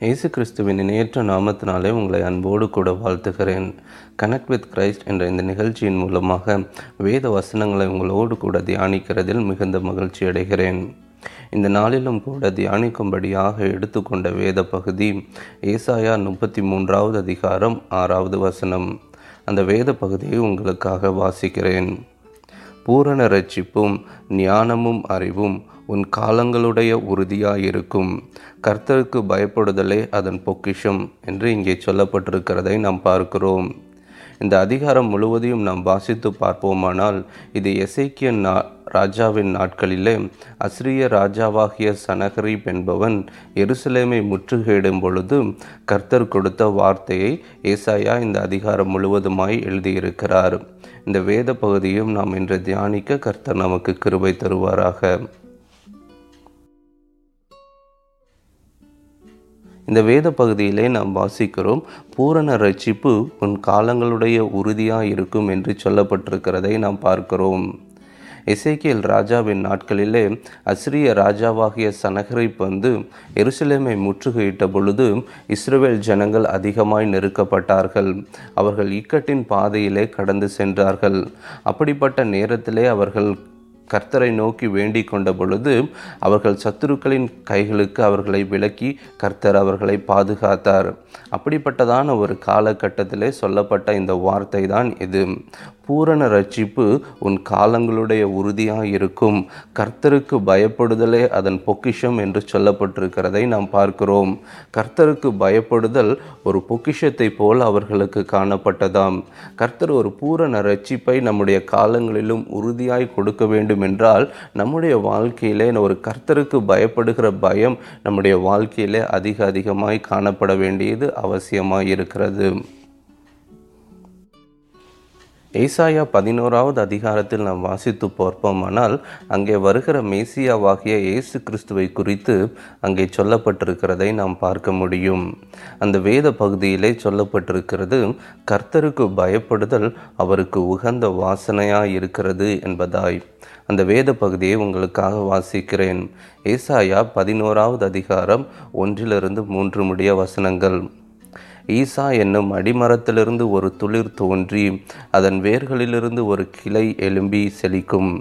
இயேசு கிறிஸ்துவின் இணையற்ற நாமத்தினாலே உங்களை அன்போடு கூட வாழ்த்துகிறேன். கனெக்ட் வித் கிரைஸ்ட் என்ற இந்த நிகழ்ச்சியின் மூலமாக வேத வசனங்களை உங்களோடு கூட தியானிக்கிறதில் மிகுந்த மகிழ்ச்சி அடைகிறேன். இந்த நாளிலும் கூட தியானிக்கும்படியாக எடுத்துக்கொண்ட வேத பகுதி ஏசாயா முப்பத்தி மூன்றாவது அதிகாரம் ஆறாவது வசனம். அந்த வேத பகுதியை உங்களுக்காக வாசிக்கிறேன். பூரண ரட்சிப்பும் ஞானமும் அறிவும் உன் காலங்களுடைய உறுதியாயிருக்கும். கர்த்தருக்கு பயப்படுதலே அதன் பொக்கிஷம் என்று இங்கே சொல்லப்பட்டிருக்கிறதை நாம் பார்க்கிறோம். இந்த அதிகாரம் முழுவதையும் நாம் வாசித்து பார்ப்போமானால் இது எசைக்கிய நா ராஜாவின் நாட்களிலே அஸ்ரிய ராஜாவாகிய சனகரீப் என்பவன் எருசலேமை முற்றுகையிடும் பொழுது கர்த்தர் கொடுத்த வார்த்தையை ஏசாயா இந்த அதிகாரம் முழுவதுமாய் எழுதியிருக்கிறார். இந்த வேத பகுதியும் நாம் இன்று தியானிக்க கர்த்தர் நமக்கு கிருபை தருவாராக. இந்த வேத பகுதியிலே நாம் வாசிக்கிறோம் பூரண ரட்சிப்பு உன் காலங்களுடைய உறுதியாக இருக்கும் என்று சொல்லப்பட்டிருக்கிறதை நாம் பார்க்கிறோம். எசேக்கியல் ராஜாவின் நாட்களிலே அஸ்ரிய ராஜாவாகிய சனகரிப் வந்து எருசலேமை முற்றுகையிட்ட பொழுது இஸ்ரேல் ஜனங்கள் அதிகமாய் நெருக்கப்பட்டார்கள். அவர்கள் இக்கட்டின் பாதையிலே கடந்து சென்றார்கள். அப்படிப்பட்ட நேரத்திலே அவர்கள் கர்த்தரை நோக்கி வேண்டிக் கொண்ட பொழுது அவர்கள் சத்துருக்களின் கைகளுக்கு அவர்களை விலக்கி கர்த்தர் அவர்களை பாதுகாத்தார். அப்படிப்பட்டதான ஒரு காலகட்டத்திலே சொல்லப்பட்ட இந்த வார்த்தை தான் இது. பூரண ரட்சிப்பு உன் காலங்களுடைய உறுதியாக இருக்கும். கர்த்தருக்கு பயப்படுதலே அதன் பொக்கிஷம் என்று சொல்லப்பட்டிருக்கிறதை நாம் பார்க்கிறோம். கர்த்தருக்கு பயப்படுதல் ஒரு பொக்கிஷத்தை போல் அவர்களுக்கு காணப்பட்டதாம். கர்த்தர் ஒரு பூரண ரட்சிப்பை நம்முடைய காலங்களிலும் உறுதியாய் கொடுக்க வேண்டும் என்றால் நம்முடைய வாழ்க்கையிலே ஒரு கர்த்தருக்கு பயப்படுகிற பயம் நம்முடைய வாழ்க்கையிலே அதிக அதிகமாய் காணப்பட வேண்டியது அவசியமாய் இருக்கிறது ஏசாயா பதினோராவது அதிகாரத்தில் நாம் வாசித்து பார்ப்போமானால் அங்கே வருகிற மேசியாவாகிய இயேசு கிறிஸ்துவை குறித்து அங்கே சொல்லப்பட்டிருக்கிறதை நாம் பார்க்க முடியும். அந்த வேத பகுதியிலே சொல்லப்பட்டிருக்கிறது கர்த்தருக்கு பயப்படுதல் அவருக்கு உகந்த வாசனையாக இருக்கிறது என்பதாய். அந்த வேத பகுதியை உங்களுக்காக வாசிக்கிறேன். ஏசாயா பதினோராவது அதிகாரம் ஒன்றிலிருந்து மூன்று முடிய வசனங்கள். ஈசா என்னும் அடிமரத்திலிருந்து ஒரு துளிர் தோன்றி அதன் வேர்களிலிருந்து ஒரு கிளை எலும்பி செழிக்கும்.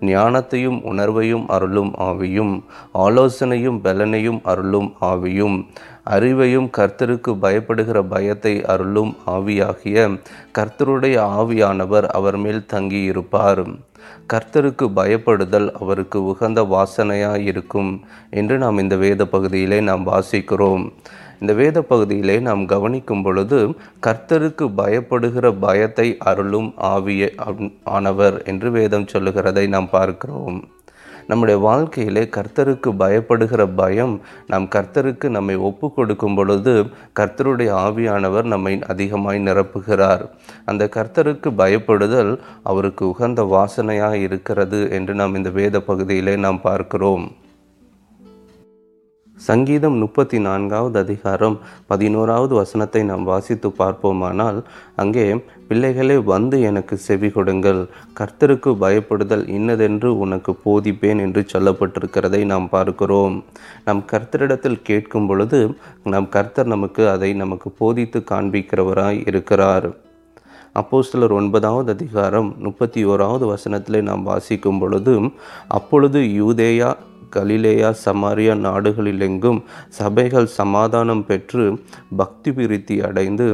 ஞானத்தையும் உணர்வையும் அருளும் ஆவியும் ஆலோசனையும் பலனையும் அருளும் ஆவியும் அறிவையும் கர்த்தருக்கு பயப்படுகிற பயத்தை அருளும் ஆவியாகிய கர்த்தருடைய ஆவியானவர் அவர் மேல் தங்கியிருப்பார். கர்த்தருக்கு பயப்படுதல் அவருக்கு உகந்த வாசனையாயிருக்கும் என்று நாம் இந்த வேத பகுதியிலே நாம் வாசிக்கிறோம். இந்த வேத பகுதியிலே நாம் கவனிக்கும் பொழுது கர்த்தருக்கு பயப்படுகிற பயத்தை அருளும் ஆவிய ஆனவர் என்று வேதம் சொல்லுகிறதை நாம் பார்க்கிறோம். நம்முடைய வாழ்க்கையிலே கர்த்தருக்கு பயப்படுகிற பயம் நாம் கர்த்தருக்கு நம்மை ஒப்பு கொடுக்கும் பொழுது கர்த்தருடைய ஆவியானவர் நம்மை அதிகமாய் நிரப்புகிறார். அந்த கர்த்தருக்கு பயப்படுதல் அவருக்கு உகந்த வாசனையாக இருக்கிறது என்று நாம் இந்த வேத பகுதியிலே நாம் பார்க்கிறோம். சங்கீதம் முப்பத்தி நான்காவது அதிகாரம் பதினோராவது வசனத்தை நாம் வாசித்து பார்ப்போமானால் அங்கே பிள்ளைகளே வந்து எனக்கு செவி கொடுங்கள். கர்த்தருக்கு பயப்படுதல் இன்னதென்று உனக்கு போதிப்பேன் என்று சொல்லப்பட்டிருக்கிறதை நாம் பார்க்கிறோம். நம் கர்த்தரிடத்தில் கேட்கும் பொழுது நம் கர்த்தர் நமக்கு அதை நமக்கு போதித்து காண்பிக்கிறவராய் இருக்கிறார். அப்போ சிலர் ஒன்பதாவது அதிகாரம் முப்பத்தி ஓராவது வசனத்திலே நாம் வாசிக்கும் பொழுது அப்பொழுது யூதேயா கலிலேயா சமாரியா நாடுகளிலெங்கும் சபைகள் சமாதானம் பெற்று பக்தி விருத்தி அடைந்து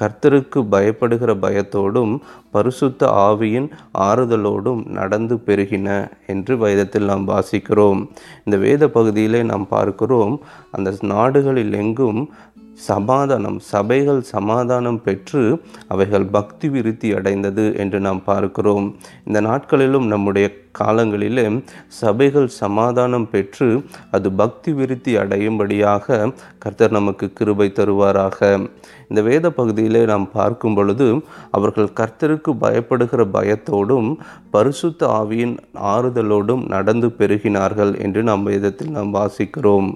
கர்த்தருக்கு பயப்படுகிற பயத்தோடும் பரிசுத்த ஆவியின் ஆறுதலோடும் நடந்து பெருகின என்று வேதத்தில் நாம் வாசிக்கிறோம். இந்த வேத பகுதியிலே நாம் பார்க்கிறோம் அந்த நாடுகளில் எங்கும் சமாதானம் சபைகள் சமாதானம் பெற்று அவைகள் பக்தி விருத்தி அடைந்தது என்று நாம் பார்க்கிறோம். இந்த நாட்களிலும் நம்முடைய காலங்களிலே சபைகள் சமாதானம் பெற்று அது பக்தி விருத்தி அடையும்படியாக கர்த்தர் நமக்கு கிருபை தருவாராக. இந்த வேத பகுதியிலே நாம் பார்க்கும் பொழுது அவர்கள் கர்த்தருக்கு பயப்படுகிற பயத்தோடும் பரிசுத்த ஆவியின் ஆறுதலோடும் நடந்து பெருகினார்கள் என்று நாம் வேதத்தில் நாம் வாசிக்கிறோம்.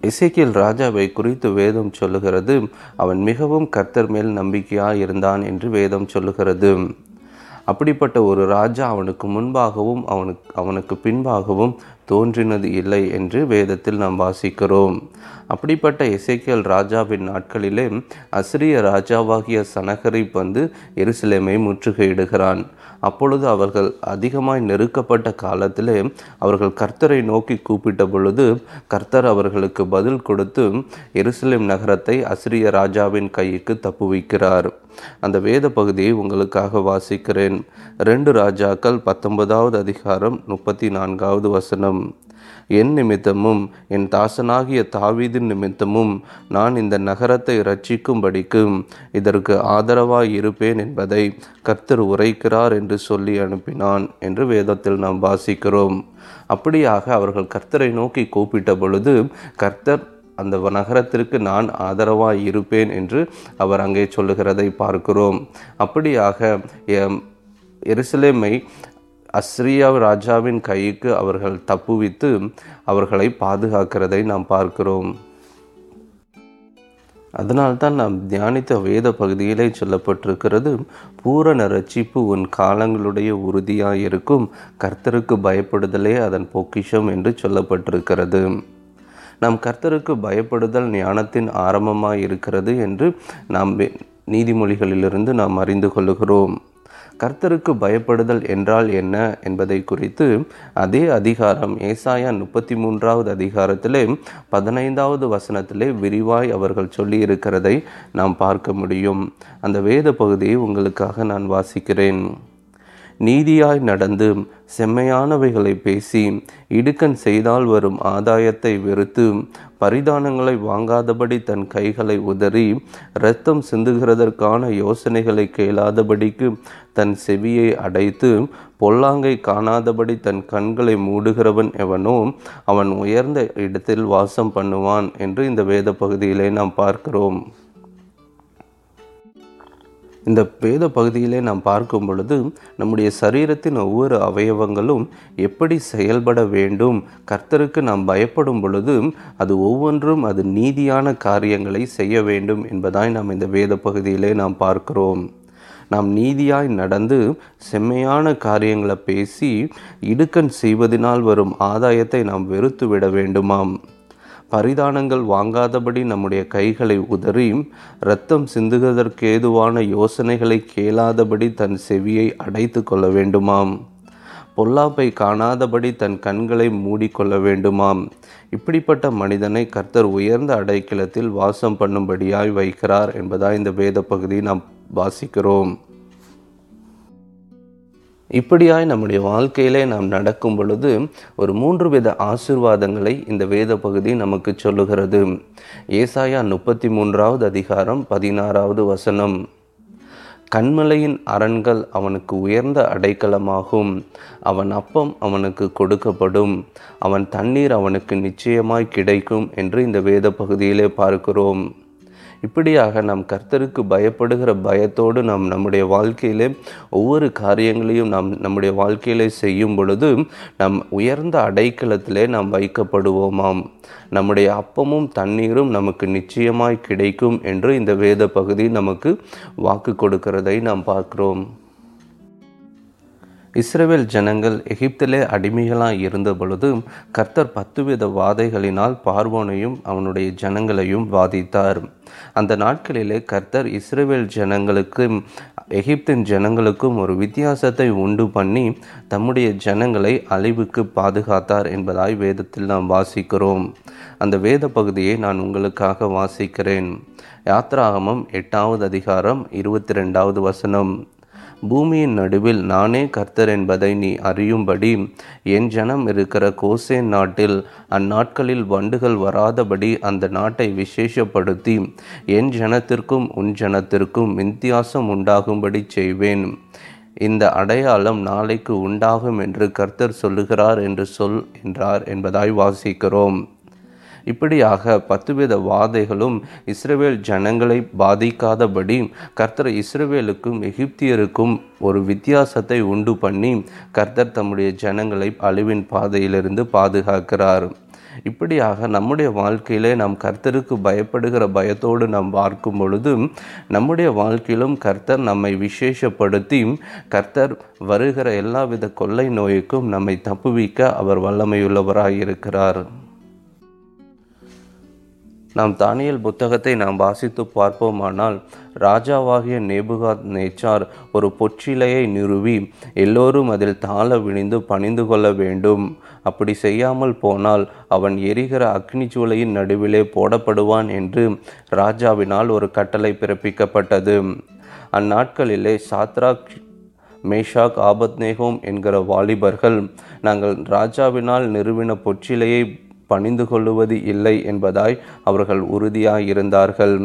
இசைக்கியல் ராஜாவை குறித்து வேதம் சொல்லுகிறது. அவன் மிகவும் கர்த்தர் மேல் நம்பிக்கையாக இருந்தான் என்று வேதம் சொல்லுகிறது. அப்படிப்பட்ட ஒரு ராஜா அவனுக்கு முன்பாகவும் அவனுக்கு அவனுக்கு பின்பாகவும் தோன்றினது இல்லை என்று வேதத்தில் நாம் வாசிக்கிறோம். அப்படிப்பட்ட இசைக்கியல் ராஜாவின் நாட்களிலே அசிரிய ராஜாவாகிய சனகரை வந்து எருசலேமை முற்றுகையிடுகிறான். அப்பொழுது அவர்கள் அதிகமாய் நெருக்கப்பட்ட காலத்திலே அவர்கள் கர்த்தரை நோக்கி கூப்பிட்ட பொழுது கர்த்தர் அவர்களுக்கு பதில் கொடுத்து எருசலேம் நகரத்தை அசிரிய ராஜாவின் கைக்கு தப்புவிக்கிறார் அந்த வேத பகுதியை உங்களுக்காக வாசிக்கிறேன். ரெண்டு ராஜாக்கள் பத்தொன்பதாவது அதிகாரம் முப்பத்தி நான்காவது வசனம். என் நிமித்தமும் என் தாசனாகிய தாவீதின் நிமித்தமும் நான் இந்த நகரத்தை ரட்சிக்கும்படிக்கு இதற்கு ஆதரவாய் இருப்பேன் என்பதை கர்த்தர் உரைக்கிறார் என்று சொல்லி அனுப்பினான் என்று வேதத்தில் நாம் வாசிக்கிறோம். அப்படியாக அவர்கள் கர்த்தரை நோக்கி கூப்பிட்ட பொழுது கர்த்தர் அந்த நகரத்திற்கு நான் ஆதரவாய் இருப்பேன் என்று அவர் அங்கே சொல்லுகிறதை பார்க்கிறோம். அப்படியாக எருசலேமை அஸ்ரியா ராஜாவின் கைக்கு அவர்கள் தப்புவித்து அவர்களை பாதுகாக்கிறதை நாம் பார்க்கிறோம். அதனால்தான் நாம் தியானித்த வேத பகுதியிலே சொல்லப்பட்டிருக்கிறது பூரண ரட்சிப்பு உன் காலங்களுடைய உறுதியாக இருக்கும் கர்த்தருக்கு பயப்படுதலே அதன் பொக்கிஷம் என்று சொல்லப்பட்டிருக்கிறது. நாம் கர்த்தருக்கு பயப்படுதல் ஞானத்தின் ஆரம்பமாக இருக்கிறது என்று நாம் நீதிமொழிகளிலிருந்து நாம் அறிந்து கொள்ளுகிறோம். கர்த்தருக்கு பயப்படுதல் என்றால் என்ன என்பதை குறித்து அதே அதிகாரம் ஏசாயா முப்பத்தி மூன்றாவது அதிகாரத்திலே பதினைந்தாவது வசனத்திலே விரிவாய் அவர்கள் சொல்லி இருக்கிறதை நாம் பார்க்க முடியும். அந்த வேத பகுதியை உங்களுக்காக நான் வாசிக்கிறேன். நீதியாய் நடந்து செம்மையானவைகளை பேசி இடுக்கன் செய்தால் வரும் ஆதாயத்தை வெறுத்து பரிதானங்களை வாங்காதபடி தன் கைகளை உதறி இரத்தம் சிந்துகிறதற்கான யோசனைகளை கேளாதபடிக்கு தன் செவியை அடைத்து பொல்லாங்கை காணாதபடி தன் கண்களை மூடுகிறவன் எவனோ அவன் உயர்ந்த இடத்தில் வாசம் பண்ணுவான் என்று இந்த வேத பகுதியிலே நாம் பார்க்கிறோம். இந்த வேத பகுதியிலே நாம் பார்க்கும் பொழுது நம்முடைய சரீரத்தின் ஒவ்வொரு அவயவங்களும் எப்படி செயல்பட வேண்டும் கர்த்தருக்கு நாம் பயப்படும் பொழுது அது ஒவ்வொன்றும் அது நீதியான காரியங்களை செய்ய வேண்டும் என்பதாய் நாம் இந்த வேத பகுதியிலே நாம் பார்க்கிறோம். நாம் நீதியாய் நடந்து செம்மையான காரியங்களை பேசி இடுக்கண் செய்வதனால் வரும் ஆதாயத்தை நாம் வெறுத்து விட வேண்டுமாம். பரிதானங்கள் வாங்காதபடி நம்முடைய கைகளை உதறி இரத்தம் சிந்துவதற்கேதுவான யோசனைகளை கேளாதபடி தன் செவியை அடைத்து கொள்ள வேண்டுமாம். பொல்லாப்பை காணாதபடி தன் கண்களை மூடிக்கொள்ள வேண்டுமாம். இப்படிப்பட்ட மனிதனை கர்த்தர் உயர்ந்த அடைக்கலத்தில் வாசம் பண்ணும்படியாய் வைக்கிறார் என்பதாய் இந்த வேத பகுதி நாம் வாசிக்கிறோம். இப்படியாய் நம்முடைய வாழ்க்கையிலே நாம் நடக்கும் பொழுது ஒரு மூன்று வித ஆசிர்வாதங்களை இந்த வேத பகுதி நமக்கு சொல்லுகிறது. ஏசாயா முப்பத்தி மூன்றாவது அதிகாரம் பதினாறாவது வசனம். கண்மலையின் அரண்கள் அவனுக்கு உயர்ந்த அடைக்கலமாகும். அவன் அப்பம் அவனுக்கு கொடுக்கப்படும். அவன் தண்ணீர் அவனுக்கு நிச்சயமாய் கிடைக்கும் என்று இந்த வேத பகுதியிலே பார்க்கிறோம். இப்படியாக நாம் கர்த்தருக்கு பயப்படுகிற பயத்தோடு நாம் நம்முடைய வாழ்க்கையிலே ஒவ்வொரு காரியங்களையும் நாம் நம்முடைய வாழ்க்கையிலே செய்யும் பொழுது நம் உயர்ந்த அடைக்கலத்திலே நாம் வைக்கப்படுவோமாம். நம்முடைய அப்பமும் தண்ணீரும் நமக்கு நிச்சயமாய் கிடைக்கும் என்று இந்த வேத பகுதி நமக்கு வாக்கு கொடுக்கிறதை நாம் பார்க்கிறோம். இஸ்ரேல் ஜனங்கள் எகிப்திலே அடிமைகளாக இருந்த பொழுது கர்த்தர் பத்து வித வாதைகளினால் பார்வோனையும் அவனுடைய ஜனங்களையும் வாதித்தார். அந்த நாட்களிலே கர்த்தர் இஸ்ரேல் ஜனங்களுக்கும் எகிப்தின் ஜனங்களுக்கும் ஒரு வித்தியாசத்தை உண்டு பண்ணி தம்முடைய ஜனங்களை அழிவுக்கு பாதுகாத்தார் என்பதாய் வேதத்தில் நாம் வாசிக்கிறோம். அந்த வேத பகுதியை நான் உங்களுக்காக வாசிக்கிறேன். யாத்ராகமம் எட்டாவது அதிகாரம் இருபத்தி ரெண்டாவது வசனம். பூமியின் நடுவில் நானே கர்த்தர் என்பதை நீ அறியும்படி என் ஜனம் இருக்கிற கோசேன் நாட்டில் அந்நாட்களில் வண்டுகள் வராதபடி அந்த நாட்டை விசேஷப்படுத்தி என் ஜனத்திற்கும் உன் ஜனத்திற்கும் வித்தியாசம் உண்டாகும்படி செய்வேன். இந்த அடையாளம் நாளைக்கு உண்டாகும் என்று கர்த்தர் சொல்லுகிறார் என்று சொல் என்றார் என்பதாய் வாசிக்கிறோம். இப்படியாக பத்துவித வாதைகளும் இஸ்ரேல் ஜனங்களை பாதிக்காதபடி கர்த்தர் இஸ்ரேவேலுக்கும் எகிப்தியருக்கும் ஒரு வித்தியாசத்தை உண்டு பண்ணி கர்த்தர் தம்முடைய ஜனங்களை அழிவின் பாதையிலிருந்து பாதுகாக்கிறார். இப்படியாக நம்முடைய வாழ்க்கையிலே நாம் கர்த்தருக்கு பயப்படுகிற பயத்தோடு நாம் பார்க்கும் பொழுது நம்முடைய வாழ்க்கையிலும் கர்த்தர் நம்மை விசேஷப்படுத்தி கர்த்தர் வருகிற எல்லாவித கொள்ளை நோய்க்கும் நம்மை தப்புவிக்க அவர் வல்லமையுள்ளவராக இருக்கிறார் நாம் தானியல் புத்தகத்தை நாம் வாசித்து பார்ப்போமானால் ராஜாவாகிய நேபுகாத் நேச்சார் ஒரு பொற்றிலையை நிறுவி எல்லோரும் அதில் தாழ விழிந்து பணிந்து கொள்ள வேண்டும். அப்படி செய்யாமல் போனால் அவன் எரிகிற அக்னி சூளையின் நடுவிலே போடப்படுவான் என்று ராஜாவினால் ஒரு கட்டளை பிறப்பிக்கப்பட்டது. அந்நாட்களிலே சாத்ராக் மேஷாக் ஆபத்நேகோம் என்கிற வாலிபர்கள் நாங்கள் ராஜாவினால் நிறுவின பொற்றிலையை பணிந்து கொள்ளுவது இல்லை என்பதாய் அவர்கள் உறுதியாக இருந்தார்கள்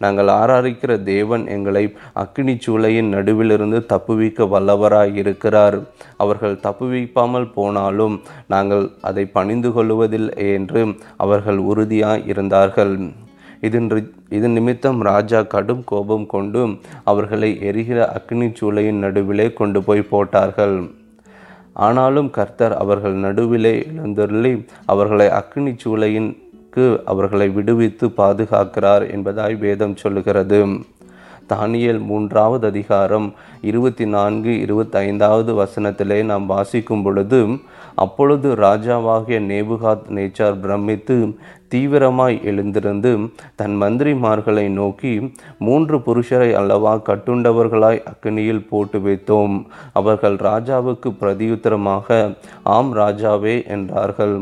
நாங்கள் ஆராதிக்கிற தேவன் எங்களை அக்னி சூளையின் நடுவிலிருந்து தப்புவிக்க வல்லவராய் இருக்கிறார் அவர்கள் தப்புவிப்பாமல் போனாலும் நாங்கள் அதை பணிந்து கொள்ளுவதில்லை என்று அவர்கள் உறுதியாய் இருந்தார்கள் இதன் இதன் நிமித்தம் ராஜா கடும் கோபம் கொண்டு அவர்களை எரிகிற அக்னி சூளையின் நடுவிலே கொண்டு போய் போட்டார்கள். ஆனாலும் கர்த்தர் அவர்கள் நடுவிலே எழுந்தருளி அவர்களை அக்னி சூளையின்க்கு அவர்களை விடுவித்து பாதுகாக்கிறார் என்பதாய் வேதம் சொல்லுகிறது. தானியல் மூன்றாவது அதிகாரம் இருபத்தி நான்கு இருபத்தி ஐந்தாவது வசனத்திலே நாம் வாசிக்கும் பொழுது அப்பொழுது ராஜாவாகிய நேபுகாத் நேச்சார் பிரமித்து தீவிரமாய் எழுந்திருந்து தன் மந்திரிமார்களை நோக்கி மூன்று புருஷரை அல்லவா கட்டுண்டவர்களாய் அக்னியில் போட்டு வைத்தோம். அவர்கள் ராஜாவுக்கு பிரதியுத்தரமாக ஆம் ராஜாவே என்றார்கள்.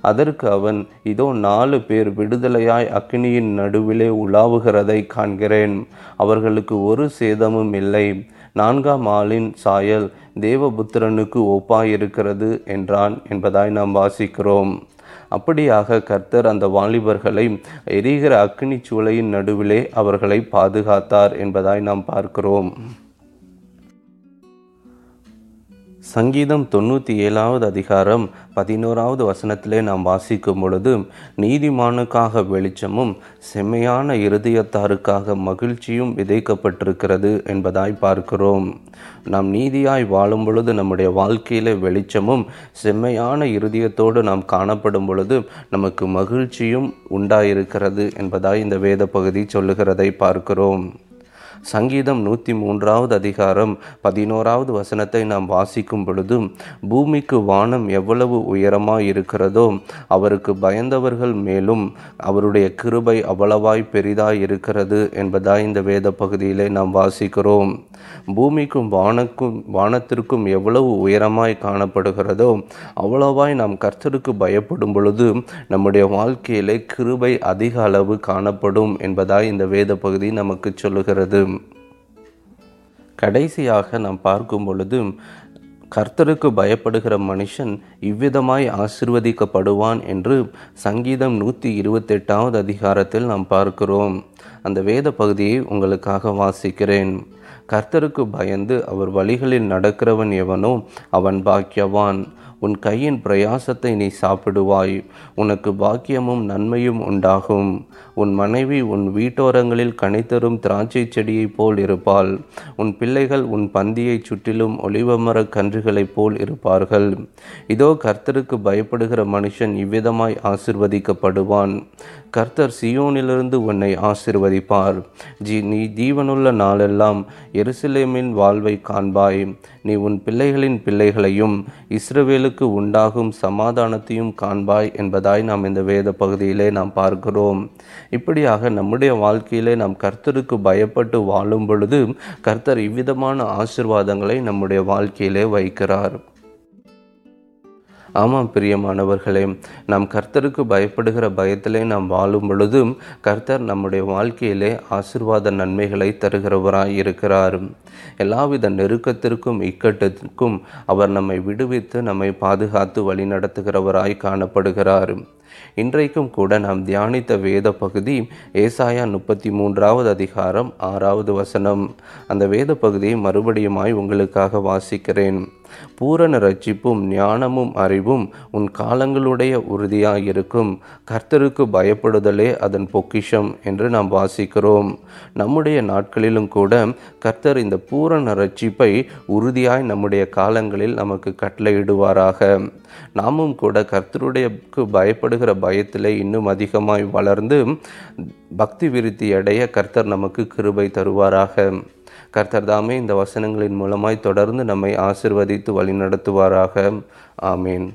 அதற்கு அவன் இதோ நாலு பேர் விடுதலையாய் அக்னியின் நடுவிலே உலாவுகிறதை காண்கிறேன். அவர்களுக்கு ஒரு சேதமும் இல்லை. நான்காம் ஆளின் சாயல் தேவபுத்திரனுக்கு ஒப்பாயிருக்கிறது என்றான் என்பதாய் நாம் வாசிக்கிறோம். அப்படியாக கர்த்தர் அந்த வாலிபர்களை எரிகிற அக்னி சூளையின் நடுவிலே அவர்களை பாதுகாத்தார் என்பதாய் நாம் பார்க்கிறோம். சங்கீதம் தொண்ணூற்றி ஏழாவது அதிகாரம் பதினோராவது வசனத்திலே நாம் வாசிக்கும் பொழுது நீதிமானுக்காக வெளிச்சமும் செம்மையான இருதயத்தாருக்காக மகிழ்ச்சியும் விதைக்கப்பட்டிருக்கிறது என்பதாய் பார்க்கிறோம். நாம் நீதியாய் வாழும் பொழுது நம்முடைய வாழ்க்கையில வெளிச்சமும் செம்மையான இருதயத்தோடு நாம் காணப்படும் பொழுது நமக்கு மகிழ்ச்சியும் உண்டாயிருக்கிறது என்பதாய் இந்த வேத பகுதி சொல்லுகிறதை பார்க்கிறோம். சங்கீதம் நூற்றி மூன்றாவது அதிகாரம் பதினோராவது வசனத்தை நாம் வாசிக்கும் பொழுதும் பூமிக்கு வானம் எவ்வளவு உயரமாய் இருக்கிறதோ அவருக்கு பயந்தவர்கள் மேலும் அவருடைய கிருபை அவ்வளவாய் பெரிதாய் இருக்கிறது என்பதாய் இந்த வேத பகுதியிலே நாம் வாசிக்கிறோம். பூமிக்கும் வானக்கும் வானத்திற்கும் எவ்வளவு உயரமாய் காணப்படுகிறதோ அவ்வளவாய் நாம் கர்த்தருக்கு பயப்படும் பொழுது நம்முடைய வாழ்க்கையிலே கிருபை அதிக அளவு காணப்படும் என்பதாய் இந்த வேத பகுதி நமக்கு சொல்லுகிறது. கடைசியாக நாம் பார்க்கும் பொழுது கர்த்தருக்கு பயப்படுகிற மனுஷன் இவ்விதமாய் ஆசிர்வதிக்கப்படுவான் என்று சங்கீதம் நூற்றி இருபத்தெட்டாவது அதிகாரத்தில் நாம் பார்க்கிறோம். அந்த வேத பகுதியை உங்களுக்காக வாசிக்கிறேன். கர்த்தருக்கு பயந்து அவர் வழிகளில் நடக்கிறவன் எவனோ அவன் பாக்கியவான். உன் கையின் பிரயாசத்தை நீ சாப்பிடுவாய். உனக்கு பாக்கியமும் நன்மையும் உண்டாகும். உன் மனைவி உன் வீட்டோரங்களில் கனித்தரும் திராட்சை செடியைப் போல் இருப்பாள். உன் பிள்ளைகள் உன் பந்தியைச் சுற்றிலும் ஒளிவமர மனிதர்களைப் போல் இருப்பார்கள். இதோ கர்த்தருக்கு பயப்படுகிற மனுஷன் இவ்விதமாய் ஆசிர்வதிக்கப்படுவான். கர்த்தர் சியோனிலிருந்து உன்னை ஆசிர்வதிப்பார். ஜி நீ ஜீவனுள்ள நாளெல்லாம் எருசலேமின் வாழ்வை காண்பாய். நீ உன் பிள்ளைகளின் பிள்ளைகளையும் இஸ்ரவேலுக்கு உண்டாகும் சமாதானத்தையும் காண்பாய் என்பதாய் நாம் இந்த வேத பகுதியிலே நாம் பார்க்கிறோம். இப்படியாக நம்முடைய வாழ்க்கையிலே நாம் கர்த்தருக்கு பயப்பட்டு வாழும் பொழுது கர்த்தர் இவ்விதமான ஆசிர்வாதங்களை நம்முடைய வாழ்க்கையிலே வைக்கிறார் ஆமாம் பிரியமானவர்களே நாம் கர்த்தருக்கு பயப்படுகிற பயத்திலே நாம் வாழும் பொழுதும் கர்த்தர் நம்முடைய வாழ்க்கையிலே ஆசிர்வாத நன்மைகளை தருகிறவராய் இருக்கிறார். எல்லாவித நெருக்கத்திற்கும் இக்கட்டத்திற்கும் அவர் நம்மை விடுவித்து நம்மை பாதுகாத்து வழி நடத்துகிறவராய் காணப்படுகிறார். இன்றைக்கும் கூட நாம் தியானித்த வேத பகுதி ஏசாயா முப்பத்தி மூன்றாவது அதிகாரம் ஆறாவது வசனம். அந்த வேத பகுதியை மறுபடியுமாய் உங்களுக்காக வாசிக்கிறேன். பூரண ரட்சிப்பும் ஞானமும் அறிவும் உன் காலங்களுடைய உறுதியாயிருக்கும். கர்த்தருக்கு பயப்படுதலே அதன் பொக்கிஷம் என்று நாம் வாசிக்கிறோம். நம்முடைய நாட்களிலும் கூட கர்த்தர் இந்த பூரண ரட்சிப்பை உறுதியாய் நம்முடைய காலங்களில் நமக்கு கட்டளையிடுவாராக. நாமும் கூட கர்த்தருடைய பயப்படுகிற பயத்திலே இன்னும் அதிகமாய் வளர்ந்து பக்தி விருத்தி அடைய கர்த்தர் நமக்கு கிருபை தருவாராக. கர்த்தர் தாமே இந்த வசனங்களின் மூலமாய் தொடர்ந்து நம்மை ஆசிர்வதித்து வழிநடத்துவாராக. ஆமேன்.